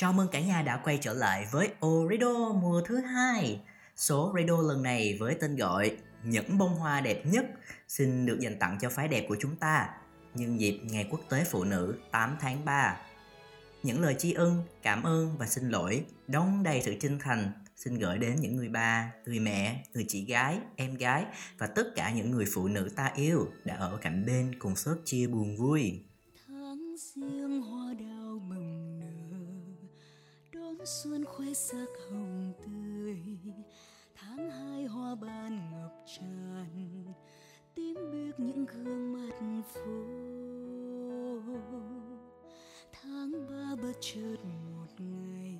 Chào mừng cả nhà đã quay trở lại với Orido mùa thứ hai. Số Radio lần này với tên gọi Những bông hoa đẹp nhất xin được dành tặng cho phái đẹp của chúng ta nhân dịp Ngày Quốc tế Phụ nữ 8 tháng 3. Những lời tri ân, cảm ơn và xin lỗi đong đầy sự chân thành xin gửi đến những người ba, người mẹ, người chị gái, em gái và tất cả những người phụ nữ ta yêu đã ở cạnh bên cùng sớt chia buồn vui. tháng riêng hoa xuân khoe sắc hồng tươi. Tháng hai hoa ban ngập tràn, tím biếc những gương mặt phố tháng ba bất chợt một ngày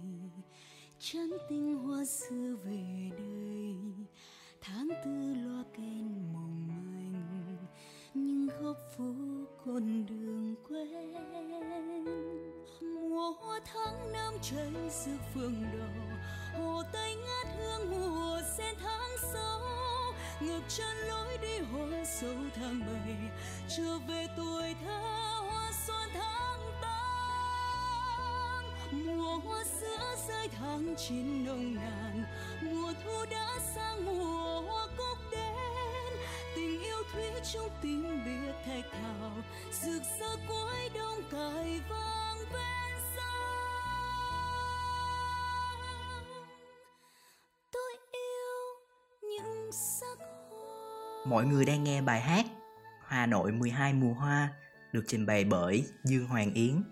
chán tinh hoa xưa về đây. Tháng tư loa kèn mộng manh, nhưng góc phố con đường quen mùa hoa tháng năm cháy rực phương đỏ hồ tây ngát hương mùa sen tháng sáu. Ngược chân lối đi hoa sâu tháng bảy, trở về tuổi thơ hoa xuân tháng tám. Mùa hoa sữa rơi tháng chín nồng nàn, mùa thu đã sang mùa hoa cúc trong thủy chung tim biệt thạch thảo, rực rỡ cuối đông cài vang ven sông tôi yêu những sắc hoa Mọi người đang nghe bài hát Hà Nội 12 mùa hoa được trình bày bởi Dương Hoàng Yến.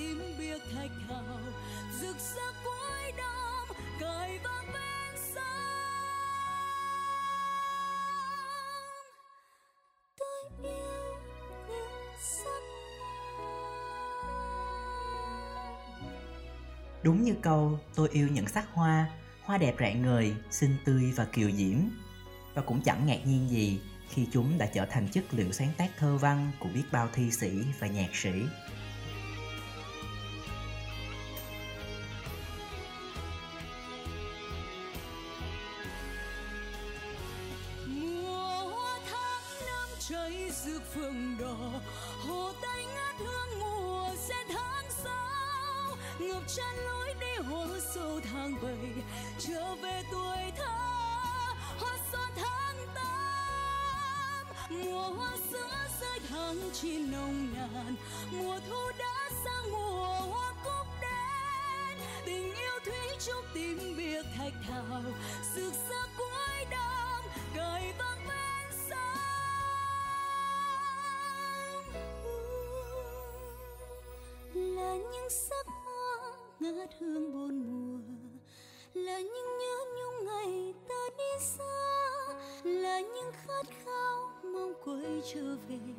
Trong biếc thạch hào rực rỡ cuối năm cài vang bên sông tôi yêu những sắc Đúng như câu tôi yêu những sắc hoa, hoa đẹp rạng ngời, xinh tươi và kiều diễm. Và cũng chẳng ngạc nhiên gì khi chúng đã trở thành chất liệu sáng tác thơ văn của biết bao thi sĩ và nhạc sĩ. Quay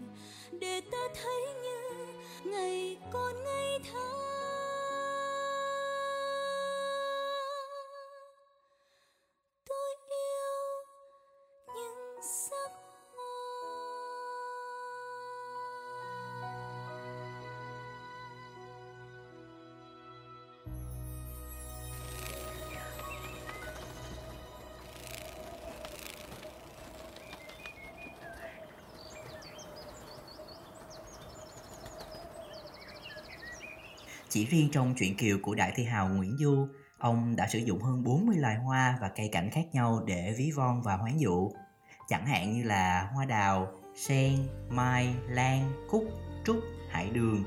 Chỉ riêng trong truyện kiều của đại thi hào Nguyễn Du, ông đã sử dụng hơn 40 loài hoa và cây cảnh khác nhau để ví von và hoán dụ. Chẳng hạn như là hoa đào, sen, mai, lan, cúc, trúc, hải đường.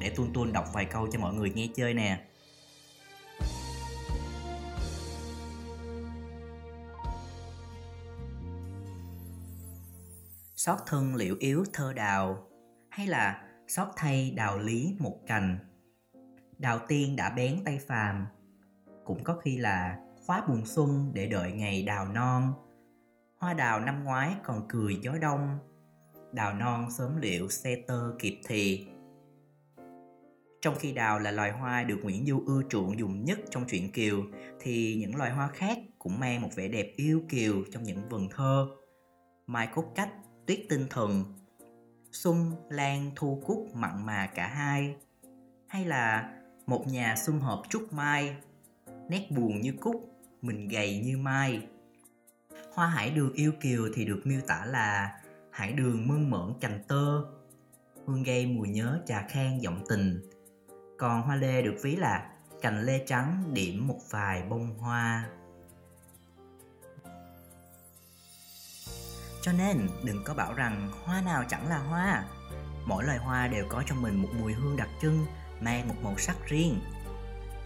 Để Tuân Tuân đọc vài câu cho mọi người nghe chơi nè. Xót thân liễu yếu thơ đào Hay là xót thay đào lý một cành. Đào tiên đã bén tay phàm. Cũng có khi là khóa buồn xuân để đợi ngày đào non. Hoa đào năm ngoái còn cười gió đông. Đào non sớm liệu xe tơ kịp thì. Trong khi đào là loài hoa được Nguyễn Du ưa chuộng dùng nhất trong truyện Kiều Thì những loài hoa khác cũng mang một vẻ đẹp yêu kiều trong những vần thơ. Mai cốt cách, tuyết tinh thần Xuân, lan, thu cúc mặn mà cả hai. Hay là một nhà xuân hợp trúc mai Nét buồn như cúc, mình gầy như mai Hoa hải đường yêu kiều thì được miêu tả là hải đường mơn mởn cành tơ, hương gây mùi nhớ trà khen giọng tình. Còn hoa lê được ví là cành lê trắng điểm một vài bông hoa. Cho nên đừng có bảo rằng hoa nào chẳng là hoa. Mỗi loài hoa đều có trong mình một mùi hương đặc trưng, mang một màu sắc riêng.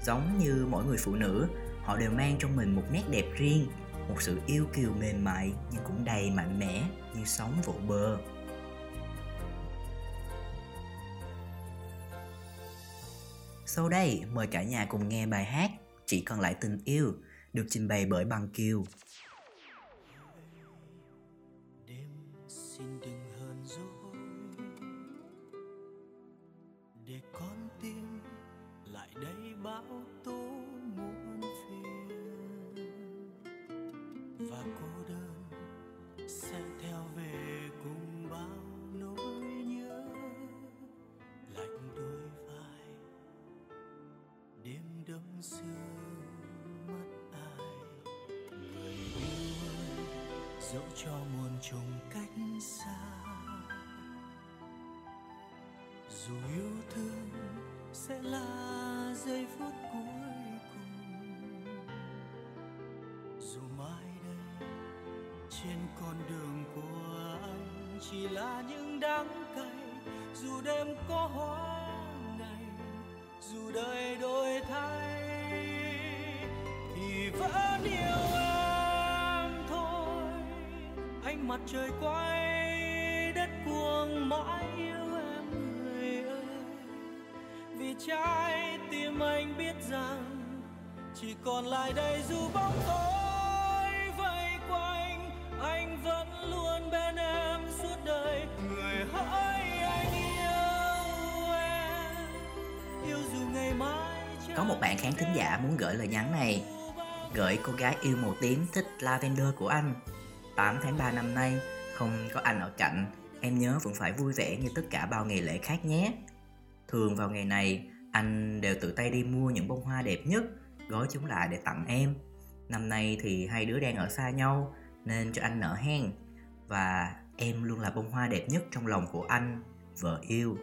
Giống như mỗi người phụ nữ, họ đều mang trong mình một nét đẹp riêng một sự yêu kiều mềm mại nhưng cũng đầy mạnh mẽ như sóng vỗ bờ Sau đây, mời cả nhà cùng nghe bài hát Chỉ còn lại tình yêu được trình bày bởi Bằng Kiều. Đêm mất ai người yêu ơi dẫu cho muôn trùng cách xa dù yêu thương sẽ là giây phút cuối cùng. Dù mai đây, trên con đường của anh chỉ là những đắng cay. Dù đêm có hoa ngày dù đời đổi thay thì vẫn yêu em thôi. Ánh mặt trời quay đất cuồng mãi yêu em người ơi. Vì trái tim anh biết rằng chỉ còn lại đây dù bóng tối anh vẫn luôn bên em suốt đời. Người hỡi anh yêu em yêu dù ngày mai có một bạn khán thính giả muốn gửi lời nhắn này gửi cô gái yêu màu tím thích lavender của anh. 8 tháng 3 năm nay, không có anh ở cạnh. Em nhớ vẫn phải vui vẻ như tất cả bao ngày lễ khác nhé. Thường vào ngày này, anh đều tự tay đi mua những bông hoa đẹp nhất, gói chúng lại để tặng em. Năm nay thì hai đứa đang ở xa nhau, nên cho anh nở hen và em luôn là bông hoa đẹp nhất trong lòng của anh, vợ yêu.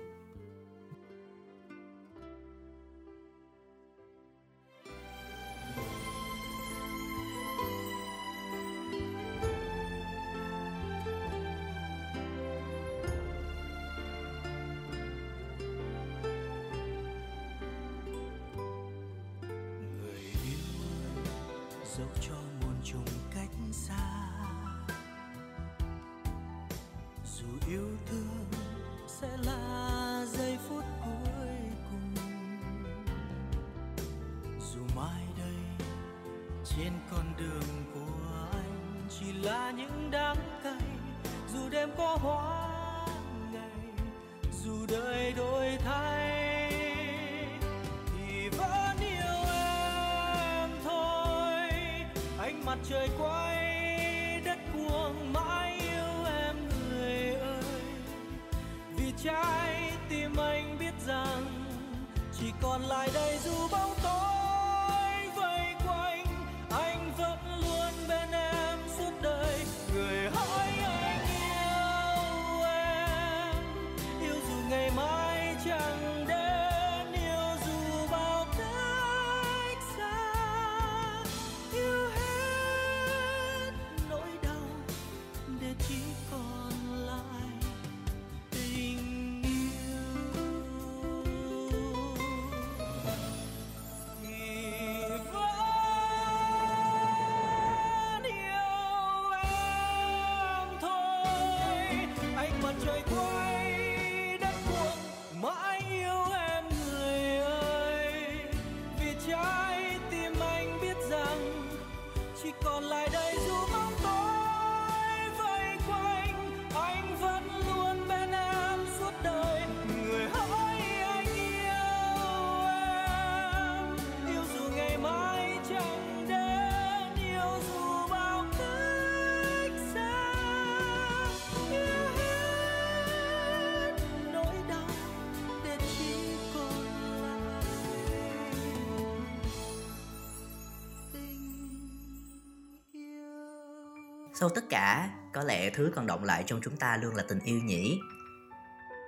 Sau tất cả có lẽ thứ còn động lại trong chúng ta luôn là tình yêu nhỉ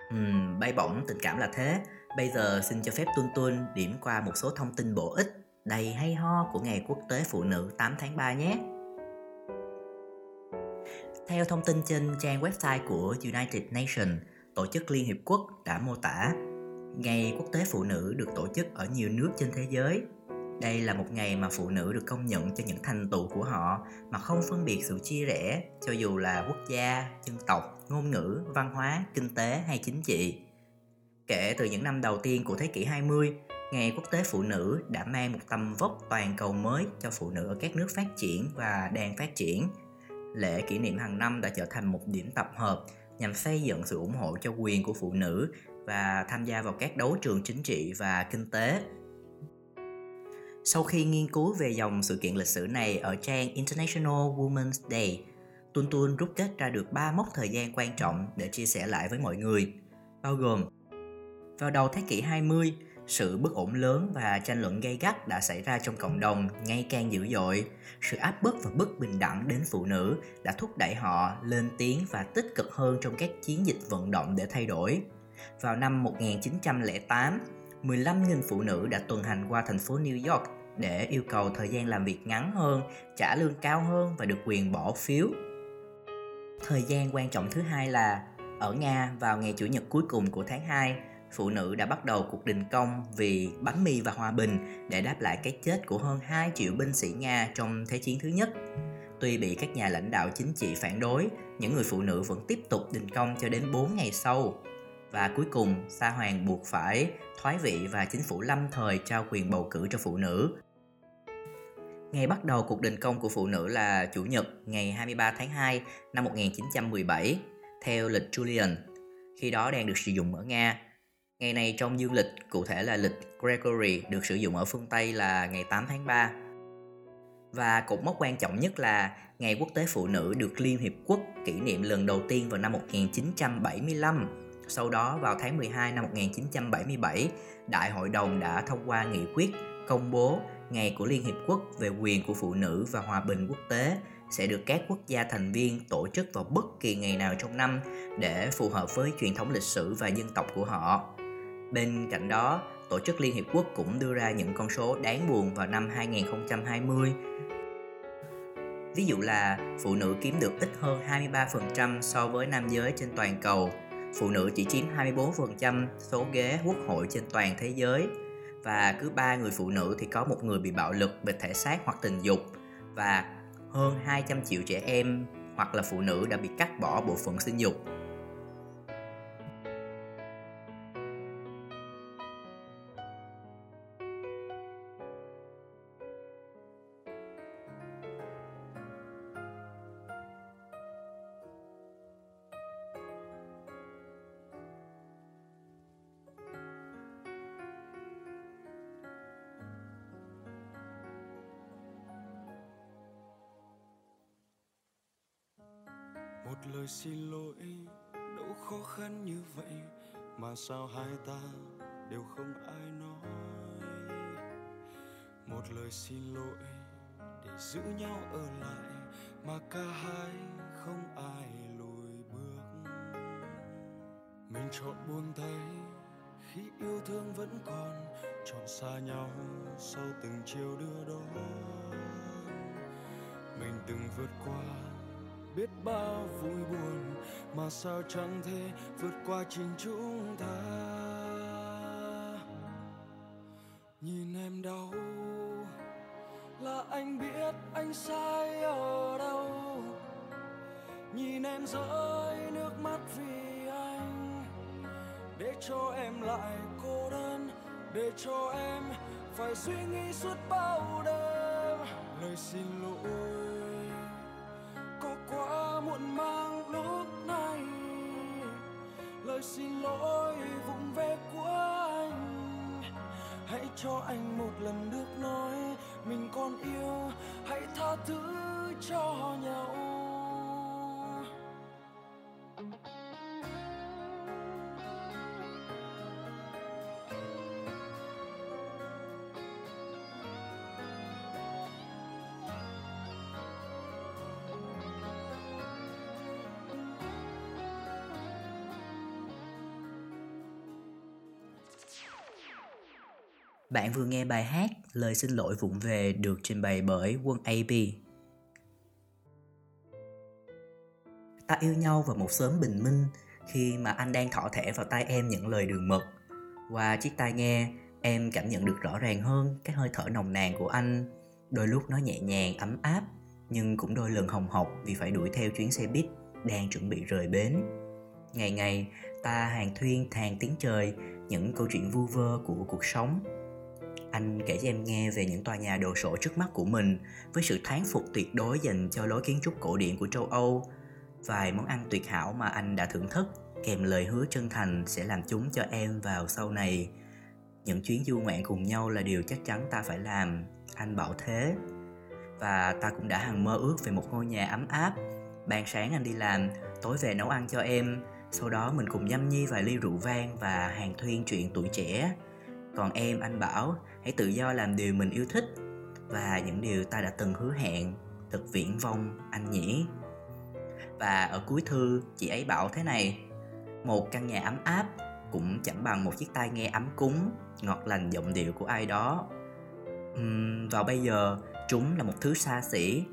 Ừm, bay bổng tình cảm là thế Bây giờ xin cho phép Tuân Tuân điểm qua một số thông tin bổ ích đầy hay ho của Ngày Quốc tế Phụ nữ 8 tháng 3 nhé. Theo thông tin trên trang website của United Nations, Tổ chức Liên Hiệp Quốc đã mô tả Ngày Quốc tế Phụ nữ được tổ chức ở nhiều nước trên thế giới. Đây là một ngày mà phụ nữ được công nhận cho những thành tựu của họ mà không phân biệt sự chia rẽ cho dù là quốc gia, dân tộc, ngôn ngữ, văn hóa, kinh tế hay chính trị. Kể từ những năm đầu tiên của thế kỷ 20, Ngày Quốc tế Phụ nữ đã mang một tầm vóc toàn cầu mới cho phụ nữ ở các nước phát triển và đang phát triển. Lễ kỷ niệm hàng năm đã trở thành một điểm tập hợp nhằm xây dựng sự ủng hộ cho quyền của phụ nữ và tham gia vào các đấu trường chính trị và kinh tế. Sau khi nghiên cứu về dòng sự kiện lịch sử này ở trang International Women's Day, Tuân Tuân rút kết ra được 3 mốc thời gian quan trọng để chia sẻ lại với mọi người, bao gồm vào đầu thế kỷ 20, sự bất ổn lớn và tranh luận gay gắt đã xảy ra trong cộng đồng ngày càng dữ dội. Sự áp bức và bất bình đẳng đến phụ nữ đã thúc đẩy họ lên tiếng và tích cực hơn trong các chiến dịch vận động để thay đổi. Vào năm 1908, 15.000 phụ nữ đã tuần hành qua thành phố New York để yêu cầu thời gian làm việc ngắn hơn, trả lương cao hơn và được quyền bỏ phiếu. Thời gian quan trọng thứ hai là ở Nga vào ngày Chủ nhật cuối cùng của tháng 2, phụ nữ đã bắt đầu cuộc đình công vì bánh mì và hòa bình để đáp lại cái chết của hơn 2 triệu binh sĩ Nga trong Thế chiến thứ nhất. Tuy bị các nhà lãnh đạo chính trị phản đối, những người phụ nữ vẫn tiếp tục đình công cho đến 4 ngày sau. Và cuối cùng, Sa Hoàng buộc phải thoái vị và chính phủ lâm thời trao quyền bầu cử cho phụ nữ. Ngày bắt đầu cuộc đình công của phụ nữ là Chủ nhật ngày 23 tháng 2 năm 1917 theo lịch Julian, khi đó đang được sử dụng ở Nga Ngày này trong dương lịch, cụ thể là lịch Gregory được sử dụng ở phương Tây là ngày 8 tháng 3. Và cột mốc quan trọng nhất là Ngày Quốc tế Phụ nữ được Liên Hiệp Quốc kỷ niệm lần đầu tiên vào năm 1975. Sau đó vào tháng 12 năm 1977, Đại hội đồng đã thông qua nghị quyết công bố Ngày của Liên Hiệp Quốc về quyền của phụ nữ và hòa bình quốc tế sẽ được các quốc gia thành viên tổ chức vào bất kỳ ngày nào trong năm để phù hợp với truyền thống lịch sử và dân tộc của họ. Bên cạnh đó, Tổ chức Liên Hiệp Quốc cũng đưa ra những con số đáng buồn vào năm 2020. Ví dụ là phụ nữ kiếm được ít hơn 23% so với nam giới trên toàn cầu, phụ nữ chỉ chiếm 24% số ghế quốc hội trên toàn thế giới. Và cứ ba người phụ nữ thì có một người bị bạo lực về thể xác hoặc tình dục. Và hơn 200 triệu trẻ em hoặc là phụ nữ đã bị cắt bỏ bộ phận sinh dục. Lời xin lỗi đâu khó khăn như vậy mà sao hai ta đều không ai nói? Một lời xin lỗi để giữ nhau ở lại mà cả hai không ai lùi bước. Mình chọn buông tay khi yêu thương vẫn còn, chọn xa nhau sau từng chiều đưa đón. Mình từng vượt qua biết bao vui buồn mà sao chẳng thể vượt qua chính chúng ta. Nhìn em đau, là anh biết anh sai ở đâu. Nhìn em rơi nước mắt vì anh, để cho em lại cô đơn, để cho em phải suy nghĩ suốt bao đêm. Lời xin lỗi cho anh một lần được nói mình còn yêu. Hãy tha thứ cho nhau. Bạn vừa nghe bài hát Lời xin lỗi vụng về được trình bày bởi Quân AB. Ta yêu nhau vào một sớm bình minh khi mà anh đang thỏ thẻ vào tay em những lời đường mật. Qua chiếc tai nghe, em cảm nhận được rõ ràng hơn cái hơi thở nồng nàn của anh. Đôi lúc nó nhẹ nhàng, ấm áp, nhưng cũng đôi lần hồng hộc vì phải đuổi theo chuyến xe buýt đang chuẩn bị rời bến. Ngày ngày, ta hàng thuyên thàn tiếng trời, những câu chuyện vu vơ của cuộc sống. Anh kể cho em nghe về những tòa nhà đồ sộ trước mắt của mình với sự thán phục tuyệt đối dành cho lối kiến trúc cổ điển của châu Âu, vài món ăn tuyệt hảo mà anh đã thưởng thức kèm lời hứa chân thành sẽ làm chúng cho em vào sau này. Những chuyến du ngoạn cùng nhau là điều chắc chắn ta phải làm anh bảo thế. Và ta cũng đã hằng mơ ước về một ngôi nhà ấm áp. Ban sáng anh đi làm tối về nấu ăn cho em. Sau đó mình cùng nhâm nhi vài ly rượu vang và hàng thuyên chuyện tuổi trẻ. Còn em anh bảo hãy tự do làm điều mình yêu thích và những điều ta đã từng hứa hẹn thật viễn vông anh nhỉ. Và ở cuối thư chị ấy bảo thế này một căn nhà ấm áp cũng chẳng bằng một chiếc tai nghe ấm cúng ngọt lành giọng điệu của ai đó. Uhm, vào bây giờ chúng là một thứ xa xỉ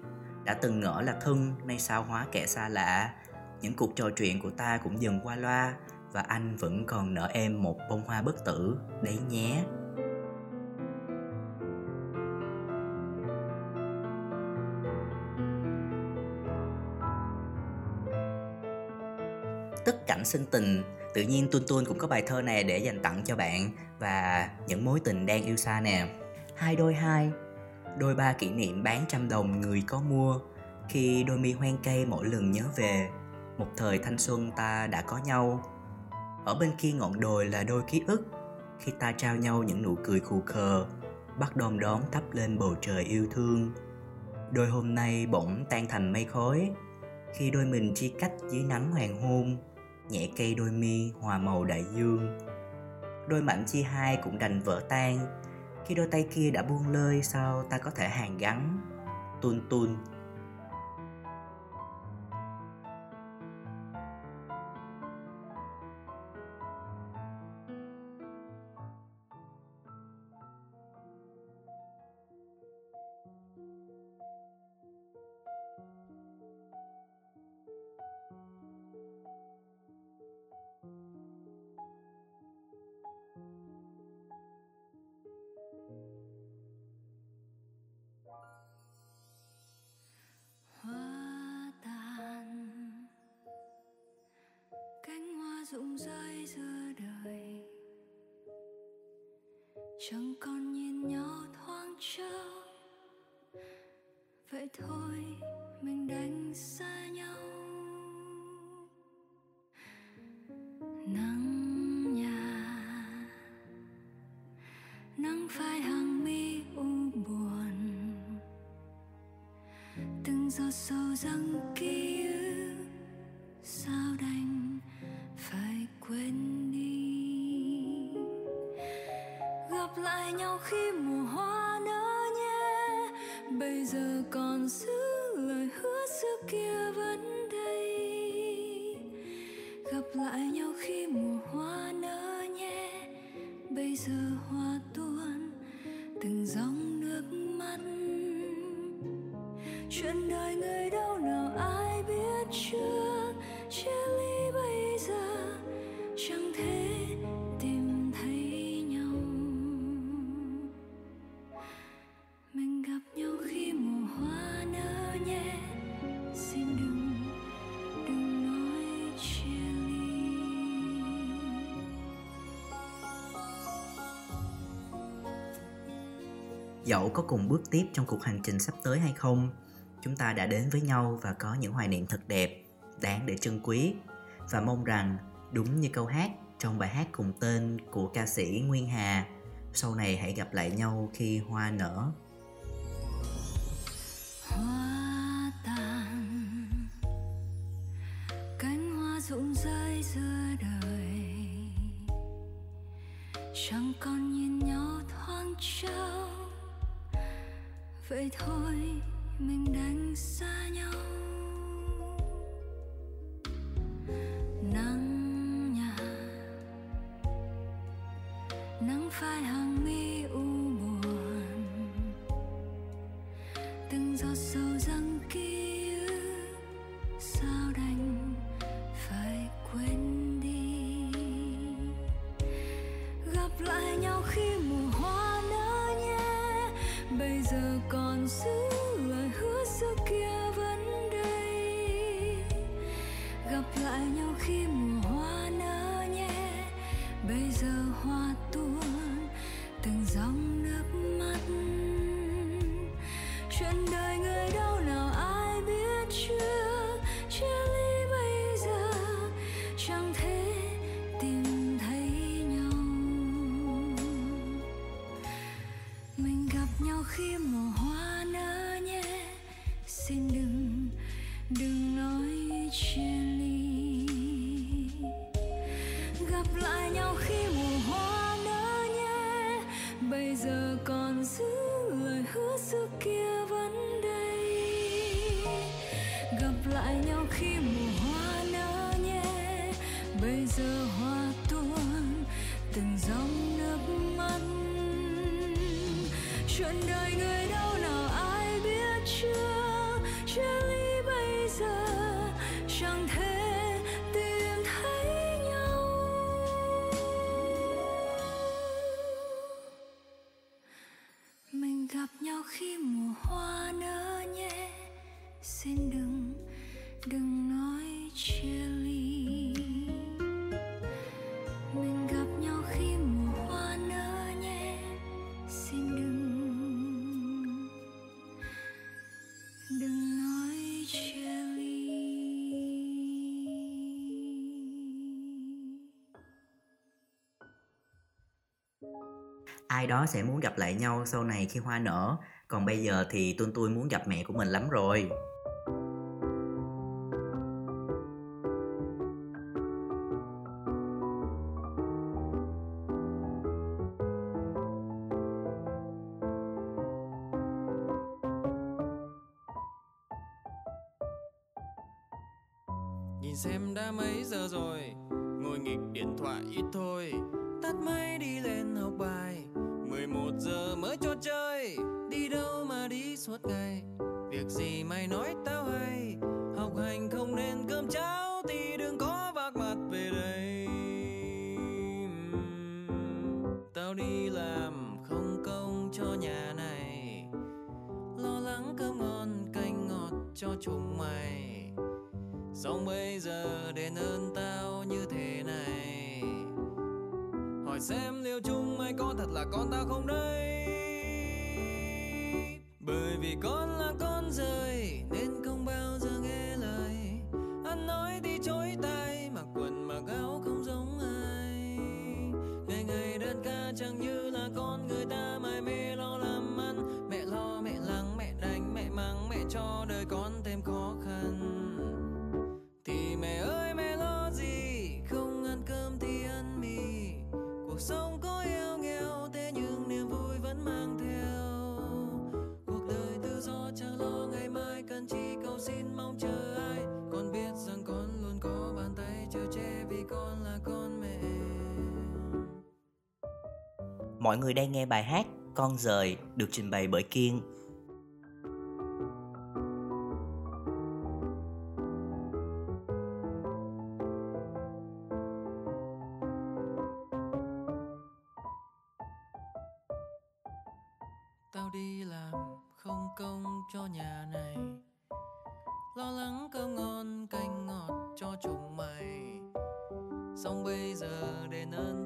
đã từng ngỡ là thân nay sao hóa kẻ xa lạ. Những cuộc trò chuyện của ta cũng dần qua loa và anh vẫn còn nợ em một bông hoa bất tử đấy nhé. Tất cảnh sinh tình. Tự nhiên tuân tuân cũng có bài thơ này để dành tặng cho bạn và những mối tình đang yêu xa nè. Hai đôi hai, đôi ba kỷ niệm bán trăm đồng người có mua. Khi đôi mi hoen cây mỗi lần nhớ về, một thời thanh xuân ta đã có nhau. Ở bên kia ngọn đồi là đôi ký ức. Khi ta trao nhau những nụ cười khù khờ, bắt đom đóm thắp lên bầu trời yêu thương. Đôi hôm nay bỗng tan thành mây khói. Khi đôi mình chia cách dưới nắng hoàng hôn nhẹ cây đôi mi hòa màu đại dương. Đôi mảnh chia hai cũng đành vỡ tan. Khi đôi tay kia đã buông lơi, sao ta có thể hàn gắn? Tuôn tuôn dẫu có cùng bước tiếp trong cuộc hành trình sắp tới hay không, chúng ta đã đến với nhau và có những hoài niệm thật đẹp, đáng để trân quý. Và mong rằng, đúng như câu hát, trong bài hát cùng tên của ca sĩ nguyên hà, sau này hãy gặp lại nhau khi hoa nở. 翻航迷雾。đó sẽ muốn gặp lại nhau sau này khi hoa nở. Còn bây giờ thì tuân tôi muốn gặp mẹ của mình lắm rồi. tao đi làm không công cho nhà này? Lo lắng cơm ngon, canh ngọt cho chúng mày. Xong bây giờ đền ơn tao như thế này. Hỏi xem liệu chúng mày có thật là con tao không đây? Bởi vì con là con rơi nên cho đời con thêm khó khăn. Thì mẹ ơi, mẹ lo gì? Không ăn cơm thì ăn mì. Cuộc sống có yêu nghèo, thế nhưng niềm vui vẫn mang theo. Cuộc đời tự do chẳng lo, ngày mai cần chỉ cầu xin mong chờ ai. Con biết rằng con luôn có bàn tay chờ che vì con là con mẹ. Mọi người đang nghe bài hát Con rời được trình bày bởi Kiên. xong bây giờ để nỡ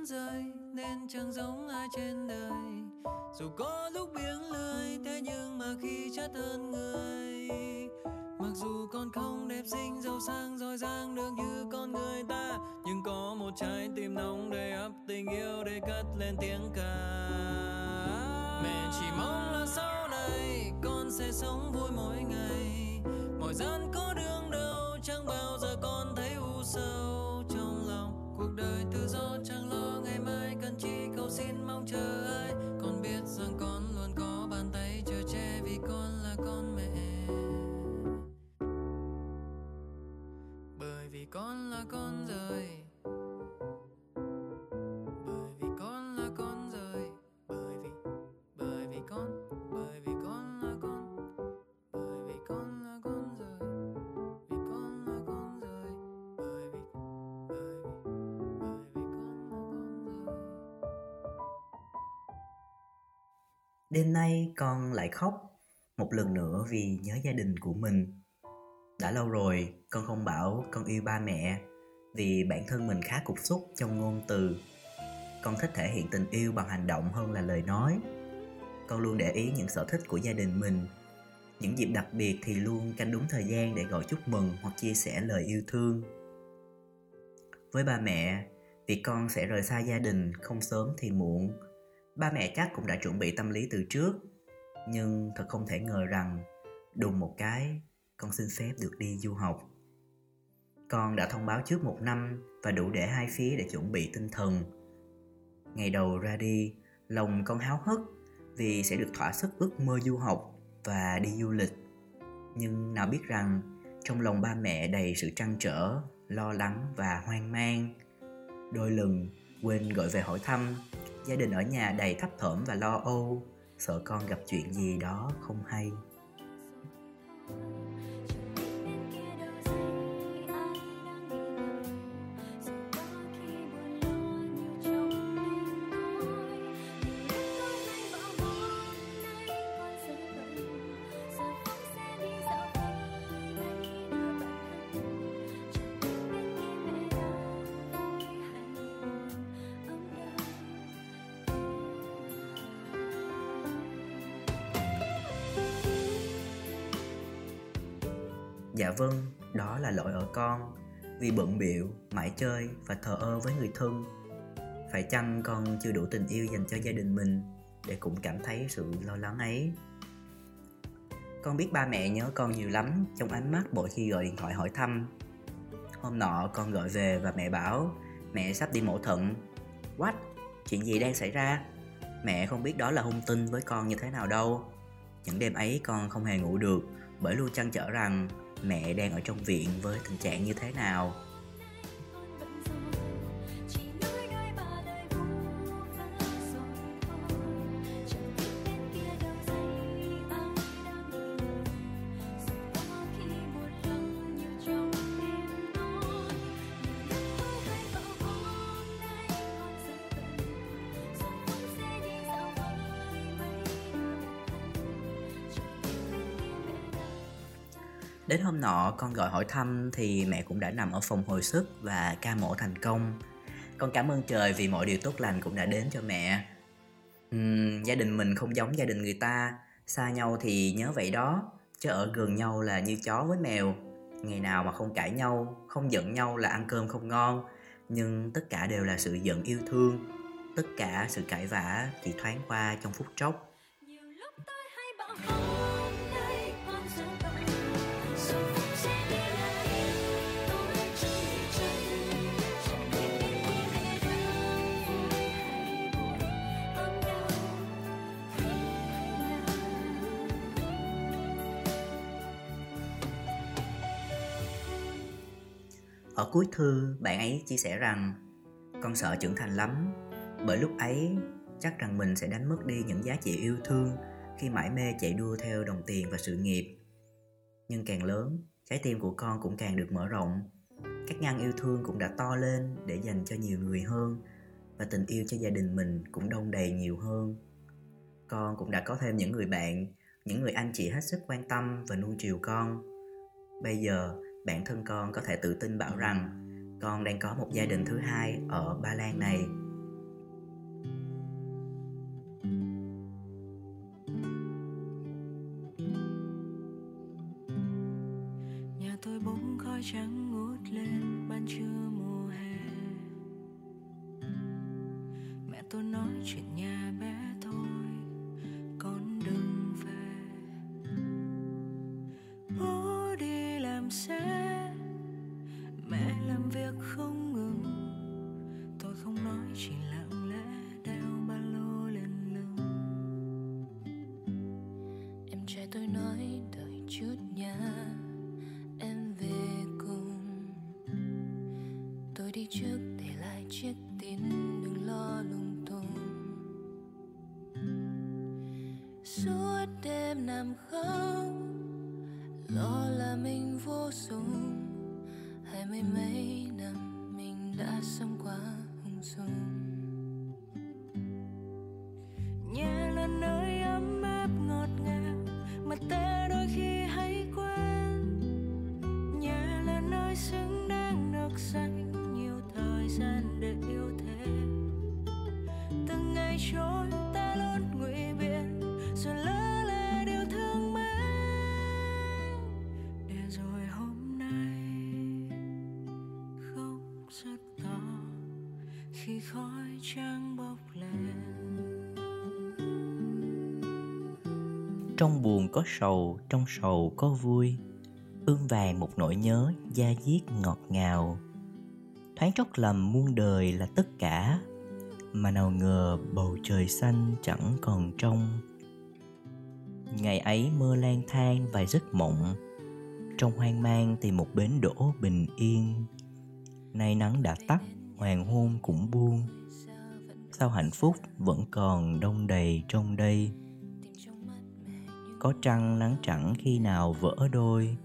muốn rơi, nên chẳng giống ai trên đời. Dù có lúc biếng lười thế nhưng mà khi chất hơn người. Mặc dù con không đẹp xinh, giàu sang, giỏi giang, được như con người ta, nhưng có một trái tim nóng đầy ấp tình yêu để cất lên tiếng ca. Mẹ chỉ mong là sau này con sẽ sống vui mỗi ngày. Mọi gian có đường đâu chẳng bao giờ con thấy u sầu. Đêm nay con lại khóc một lần nữa vì nhớ gia đình của mình. Đã lâu rồi con không bảo con yêu ba mẹ vì bản thân mình khá cục xúc trong ngôn từ. Con thích thể hiện tình yêu bằng hành động hơn là lời nói. Con luôn để ý những sở thích của gia đình mình. Những dịp đặc biệt thì luôn canh đúng thời gian để gọi chúc mừng hoặc chia sẻ lời yêu thương. Với ba mẹ, việc con sẽ rời xa gia đình không sớm thì muộn ba mẹ chắc cũng đã chuẩn bị tâm lý từ trước, nhưng thật không thể ngờ rằng đùng một cái, con xin phép được đi du học. Con đã thông báo trước một năm và đủ để hai phía để chuẩn bị tinh thần. Ngày đầu ra đi, lòng con háo hức vì sẽ được thỏa sức ước mơ du học và đi du lịch. Nhưng nào biết rằng, trong lòng ba mẹ đầy sự trăn trở, lo lắng và hoang mang, đôi lần quên gọi về hỏi thăm gia đình ở nhà đầy thấp thỏm và lo âu. Sợ con gặp chuyện gì đó không hay. Con, vì bận biệu mãi chơi và thờ ơ với người thân. Phải chăng con chưa đủ tình yêu dành cho gia đình mình để cũng cảm thấy sự lo lắng ấy? Con biết ba mẹ nhớ con nhiều lắm trong ánh mắt mỗi khi gọi điện thoại hỏi thăm. Hôm nọ con gọi về và mẹ bảo, mẹ sắp đi mổ thận. What? Chuyện gì đang xảy ra? Mẹ không biết đó là hung tin với con như thế nào đâu. Những đêm ấy con không hề ngủ được bởi luôn trăn trở rằng mẹ đang ở trong viện với tình trạng như thế nào. Đến hôm nọ con gọi hỏi thăm thì mẹ cũng đã nằm ở phòng hồi sức và ca mổ thành công. Con cảm ơn trời vì mọi điều tốt lành cũng đã đến cho mẹ. Uhm, gia đình mình không giống gia đình người ta, xa nhau thì nhớ vậy đó, chứ ở gần nhau là như chó với mèo. Ngày nào mà không cãi nhau, không giận nhau là ăn cơm không ngon, nhưng tất cả đều là sự giận yêu thương. Tất cả sự cãi vã chỉ thoáng qua trong phút chốc. nhiều lúc tôi hay bảo không Ở cuối thư, bạn ấy chia sẻ rằng Con sợ trưởng thành lắm Bởi lúc ấy chắc rằng mình sẽ đánh mất đi những giá trị yêu thương Khi mãi mê chạy đua theo đồng tiền và sự nghiệp. Nhưng càng lớn, trái tim của con cũng càng được mở rộng. Các ngăn yêu thương cũng đã to lên để dành cho nhiều người hơn Và tình yêu cho gia đình mình cũng đông đầy nhiều hơn. Con cũng đã có thêm những người bạn Những người anh chị hết sức quan tâm và nuôi chiều con. Bây giờ bản thân con có thể tự tin bảo rằng con đang có một gia đình thứ hai ở Ba Lan này. Khi khói trắng bốc lên. Trong buồn có sầu, trong sầu có vui. Ươm vàng một nỗi nhớ, da diết ngọt ngào. Thoáng chốc lầm muôn đời là tất cả. Mà nào ngờ bầu trời xanh chẳng còn trong Ngày ấy mơ lang thang vài giấc mộng. Trong hoang mang tìm một bến đỗ bình yên. Nay nắng đã tắt, hoàng hôn cũng buông. Sao hạnh phúc vẫn còn đông đầy trong đây? Có trăng nắng chẳng khi nào vỡ đôi?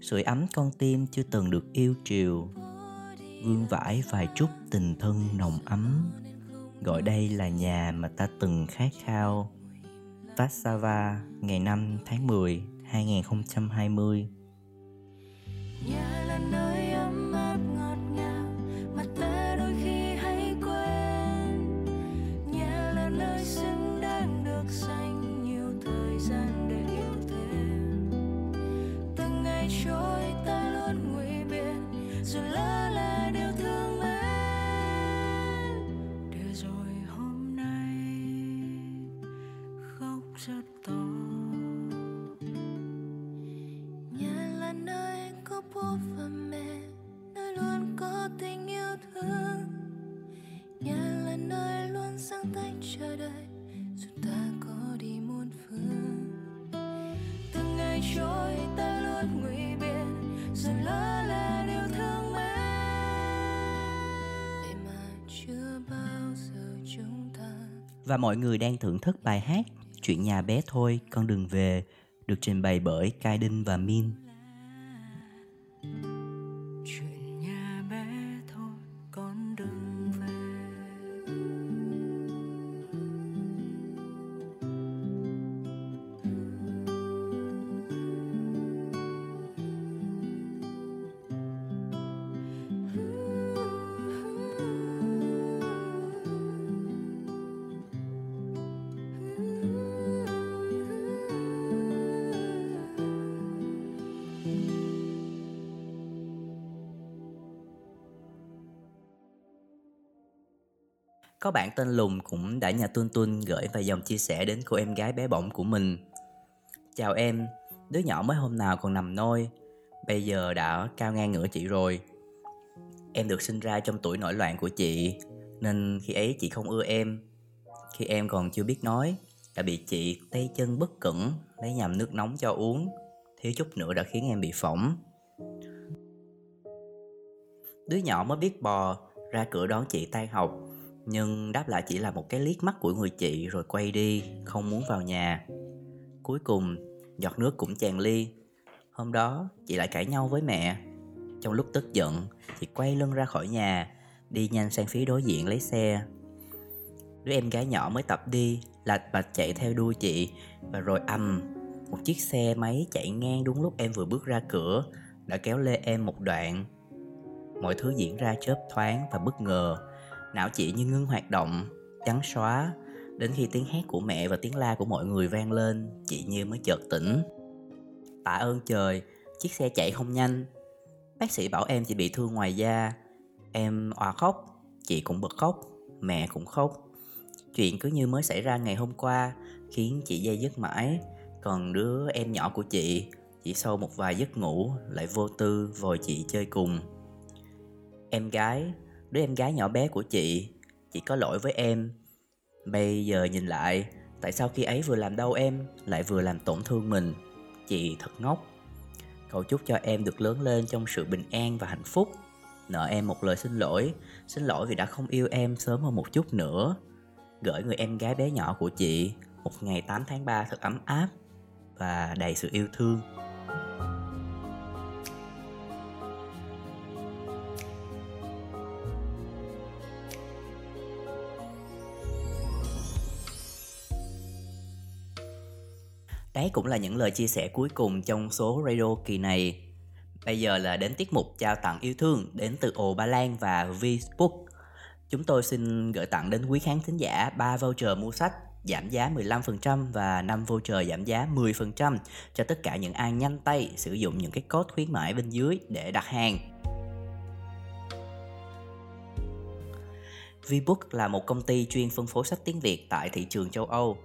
Sưởi ấm con tim chưa từng được yêu chiều. Vương vãi vài chút tình thân nồng ấm. Gọi đây là nhà mà ta từng khát khao. Vassava, ngày 5 tháng 10 2020 nhà là nơi ấm áp ngọt rất to nhà là nơi có bố và mẹ nơi luôn có tình yêu thương. Nhà là nơi luôn giang tay chờ đợi dù ta có đi muôn phương. Từng ngày trôi ta luôn ngụy biện rồi lỡ là điều thương mến vậy mà chưa bao giờ chúng ta Và mọi người đang thưởng thức bài hát Chuyện nhà bé thôi, con đừng về, được trình bày bởi Kai Đinh và Min. Có bạn tên Lùng cũng đã nhờ Tuân Tuân gửi vài dòng chia sẻ đến cô em gái bé bỏng của mình. Chào em, đứa nhỏ mới hôm nào còn nằm nôi, bây giờ đã cao ngang ngửa chị rồi. Em được sinh ra trong tuổi nổi loạn của chị, nên khi ấy chị không ưa em. Khi em còn chưa biết nói, đã bị chị tay chân bất cẩn lấy nhầm nước nóng cho uống, thiếu chút nữa đã khiến em bị phỏng. Đứa nhỏ mới biết bò, ra cửa đón chị tan học, nhưng đáp lại chỉ là một cái liếc mắt của người chị rồi quay đi, không muốn vào nhà. Cuối cùng, giọt nước cũng tràn ly. Hôm đó, chị lại cãi nhau với mẹ. Trong lúc tức giận, chị quay lưng ra khỏi nhà, đi nhanh sang phía đối diện lấy xe. Đứa em gái nhỏ mới tập đi, lạch bạch chạy theo đuôi chị, và rồi ầm, một chiếc xe máy chạy ngang đúng lúc em vừa bước ra cửa, đã kéo lê em một đoạn. Mọi thứ diễn ra chớp thoáng và bất ngờ, não chị như ngưng hoạt động, trắng xóa, đến khi tiếng hét của mẹ và tiếng la của mọi người vang lên, chị như mới chợt tỉnh. Tạ ơn trời, chiếc xe chạy không nhanh. Bác sĩ bảo em chỉ bị thương ngoài da. Em òa khóc, chị cũng bật khóc, mẹ cũng khóc. Chuyện cứ như mới xảy ra ngày hôm qua, khiến chị dây dứt mãi. Còn đứa em nhỏ của chị, chỉ sau một vài giấc ngủ lại vô tư vòi chị chơi cùng. Em gái, đứa em gái nhỏ bé của chị, chị có lỗi với em. Bây giờ nhìn lại, Tại sao khi ấy vừa làm đau em Lại vừa làm tổn thương mình? Chị thật ngốc. Cậu chúc cho em được lớn lên trong sự bình an và hạnh phúc. Nợ em một lời xin lỗi Xin lỗi vì đã không yêu em sớm hơn một chút nữa. Gửi người em gái bé nhỏ của chị Một ngày 8 tháng 3 thật ấm áp Và đầy sự yêu thương. Đấy cũng là những lời chia sẻ cuối cùng trong số radio kỳ này. Bây giờ là đến tiết mục trao tặng yêu thương đến từ Ồ Ba Lan và Facebook. Chúng tôi xin gửi tặng đến quý khán thính giả 3 voucher mua sách giảm giá 15% và 5 voucher giảm giá 10% cho tất cả những ai nhanh tay sử dụng những cái code khuyến mãi bên dưới để đặt hàng. Vbook là một công ty chuyên phân phối sách tiếng Việt tại thị trường châu Âu.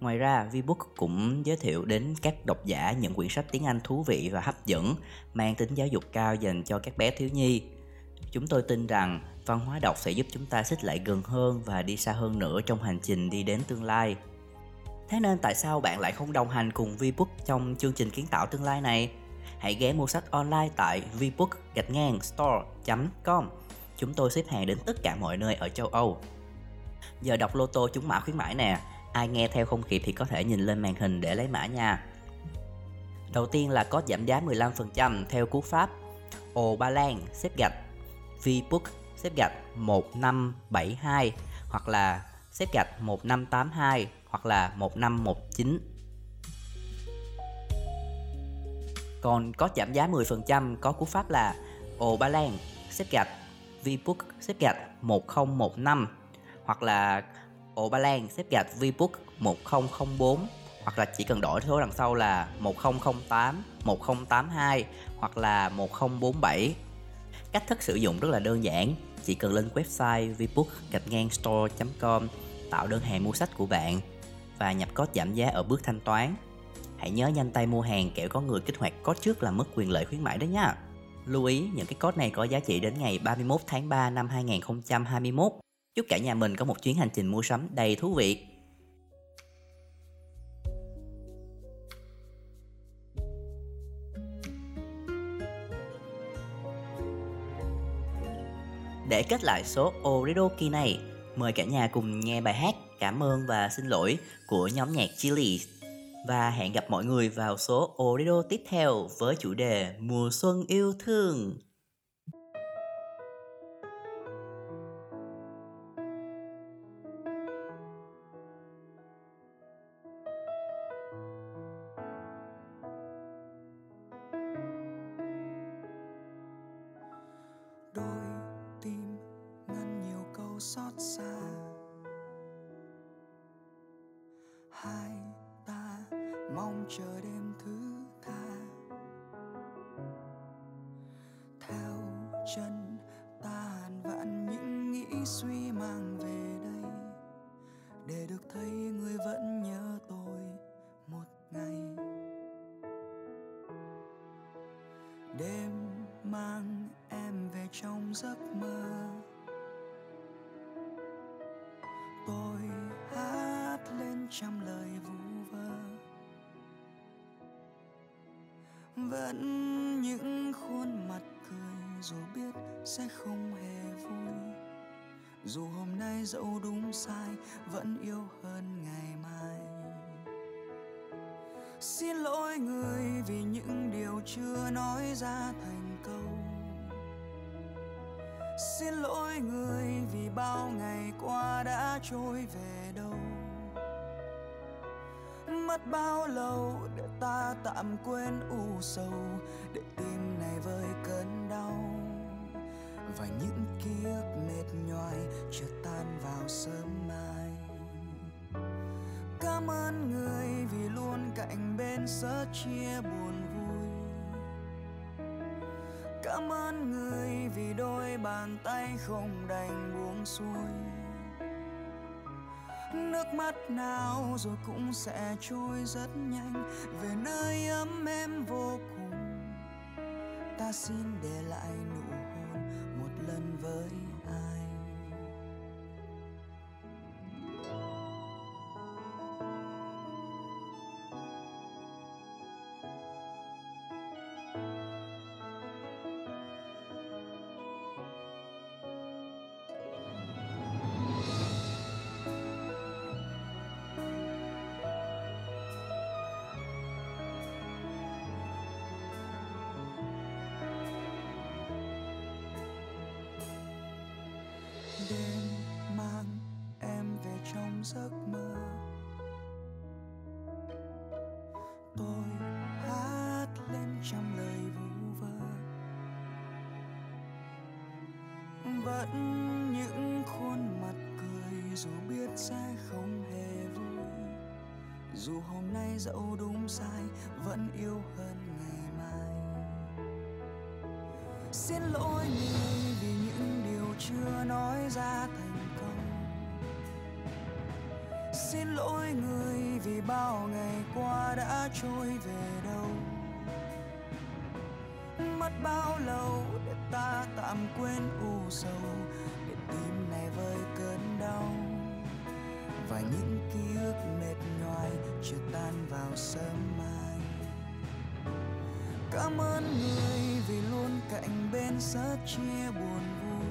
Ngoài ra, Vbook cũng giới thiệu đến các độc giả những quyển sách tiếng Anh thú vị và hấp dẫn, mang tính giáo dục cao dành cho các bé thiếu nhi. Chúng tôi tin rằng văn hóa đọc sẽ giúp chúng ta xích lại gần hơn và đi xa hơn nữa trong hành trình đi đến tương lai. Thế nên tại sao bạn lại không đồng hành cùng Vbook trong chương trình kiến tạo tương lai này? Hãy ghé mua sách online tại vbook gạch ngang store.com. Chúng tôi xếp hàng đến tất cả mọi nơi ở châu Âu. Giờ đọc lô tô trúng mã khuyến mãi nè, ai nghe theo không kịp thì có thể nhìn lên màn hình để lấy mã nha. Đầu tiên là có giảm giá 15% theo cú pháp Ồ, Ba Lan, xếp gạch Vbook xếp gạch 1572 hoặc là xếp gạch 1582 hoặc là 1519. Còn có giảm giá 10% có cú pháp là Ồ, Ba Lan, xếp gạch Vbook xếp gạch 1015 hoặc là Ồ Ba Lan xếp gạch Vbook 1004 hoặc là chỉ cần đổi số đằng sau là 1008, 1082 hoặc là 1047. Cách thức sử dụng rất là đơn giản, chỉ cần lên website vbook gạch ngang store.com tạo đơn hàng mua sách của bạn và nhập code giảm giá ở bước thanh toán. Hãy nhớ nhanh tay mua hàng kẻo có người kích hoạt code trước là mất quyền lợi khuyến mãi đó nha. Lưu ý những cái code này có giá trị đến ngày 31 tháng 3 năm 2021. Chúc cả nhà mình có một chuyến hành trình mua sắm đầy thú vị. Để kết lại số Oridoki này, mời cả nhà cùng nghe bài hát Cảm ơn và xin lỗi của nhóm nhạc Chili và hẹn gặp mọi người vào số Orido tiếp theo với chủ đề Mùa xuân yêu thương. Dù hôm nay dẫu đúng sai, vẫn yêu hơn ngày mai. Xin lỗi người vì những điều chưa nói ra thành câu. Xin lỗi người vì bao ngày qua đã trôi về đâu. Mất bao lâu để ta tạm quên u sầu, để tim này vơi cơn đau và những ký ức mệt nhoài chưa tan vào sớm mai. Cảm ơn người vì luôn cạnh bên sớ chia buồn vui. Cảm ơn người vì đôi bàn tay không đành buông xuôi. Nước mắt nào rồi cũng sẽ trôi rất nhanh, về nơi ấm em vô cùng. Ta xin để lại nụ dù hôm nay dẫu đúng sai, vẫn yêu hơn ngày mai. Xin lỗi người vì những điều chưa nói ra thành công. Xin lỗi người vì bao ngày qua đã trôi về đâu. Mất bao lâu để ta tạm quên u sầu, để tim này vơi cơn đau. Và những chưa tan vào sớm mai. Cảm ơn người vì luôn cạnh bên sớt chia buồn vui.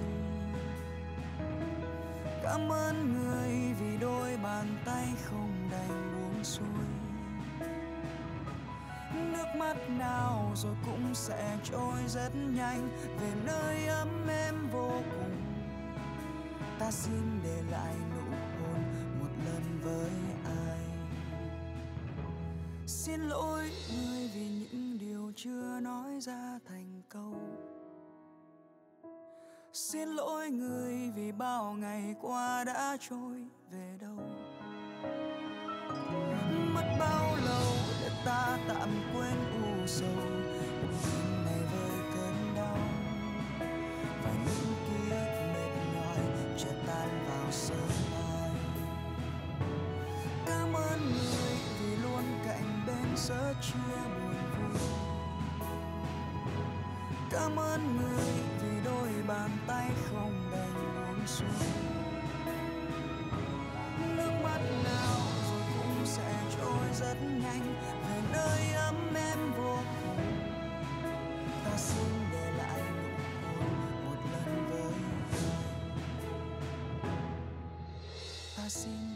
Cảm ơn người vì đôi bàn tay không đành buông xuôi. Nước mắt nào rồi cũng sẽ trôi rất nhanh, về nơi ấm êm vô cùng. Ta xin để lại xin lỗi người vì những điều chưa nói ra thành câu. Xin lỗi người vì bao ngày qua đã trôi về đâu. Mất bao lâu để ta tạm quên u sầu? Tim này với cơn đau và những ký ức mệt nhoài chợt tan vào sương mai. Cảm ơn người cạnh chia buồn vui cảm ơn người vì đôi bàn tay không đành buông xuôi. Nước mắt nào rồi cũng sẽ trôi rất nhanh, về nơi ấm êm vô cùng. Ta xin để lại nụ hôn một lần với ai ta xin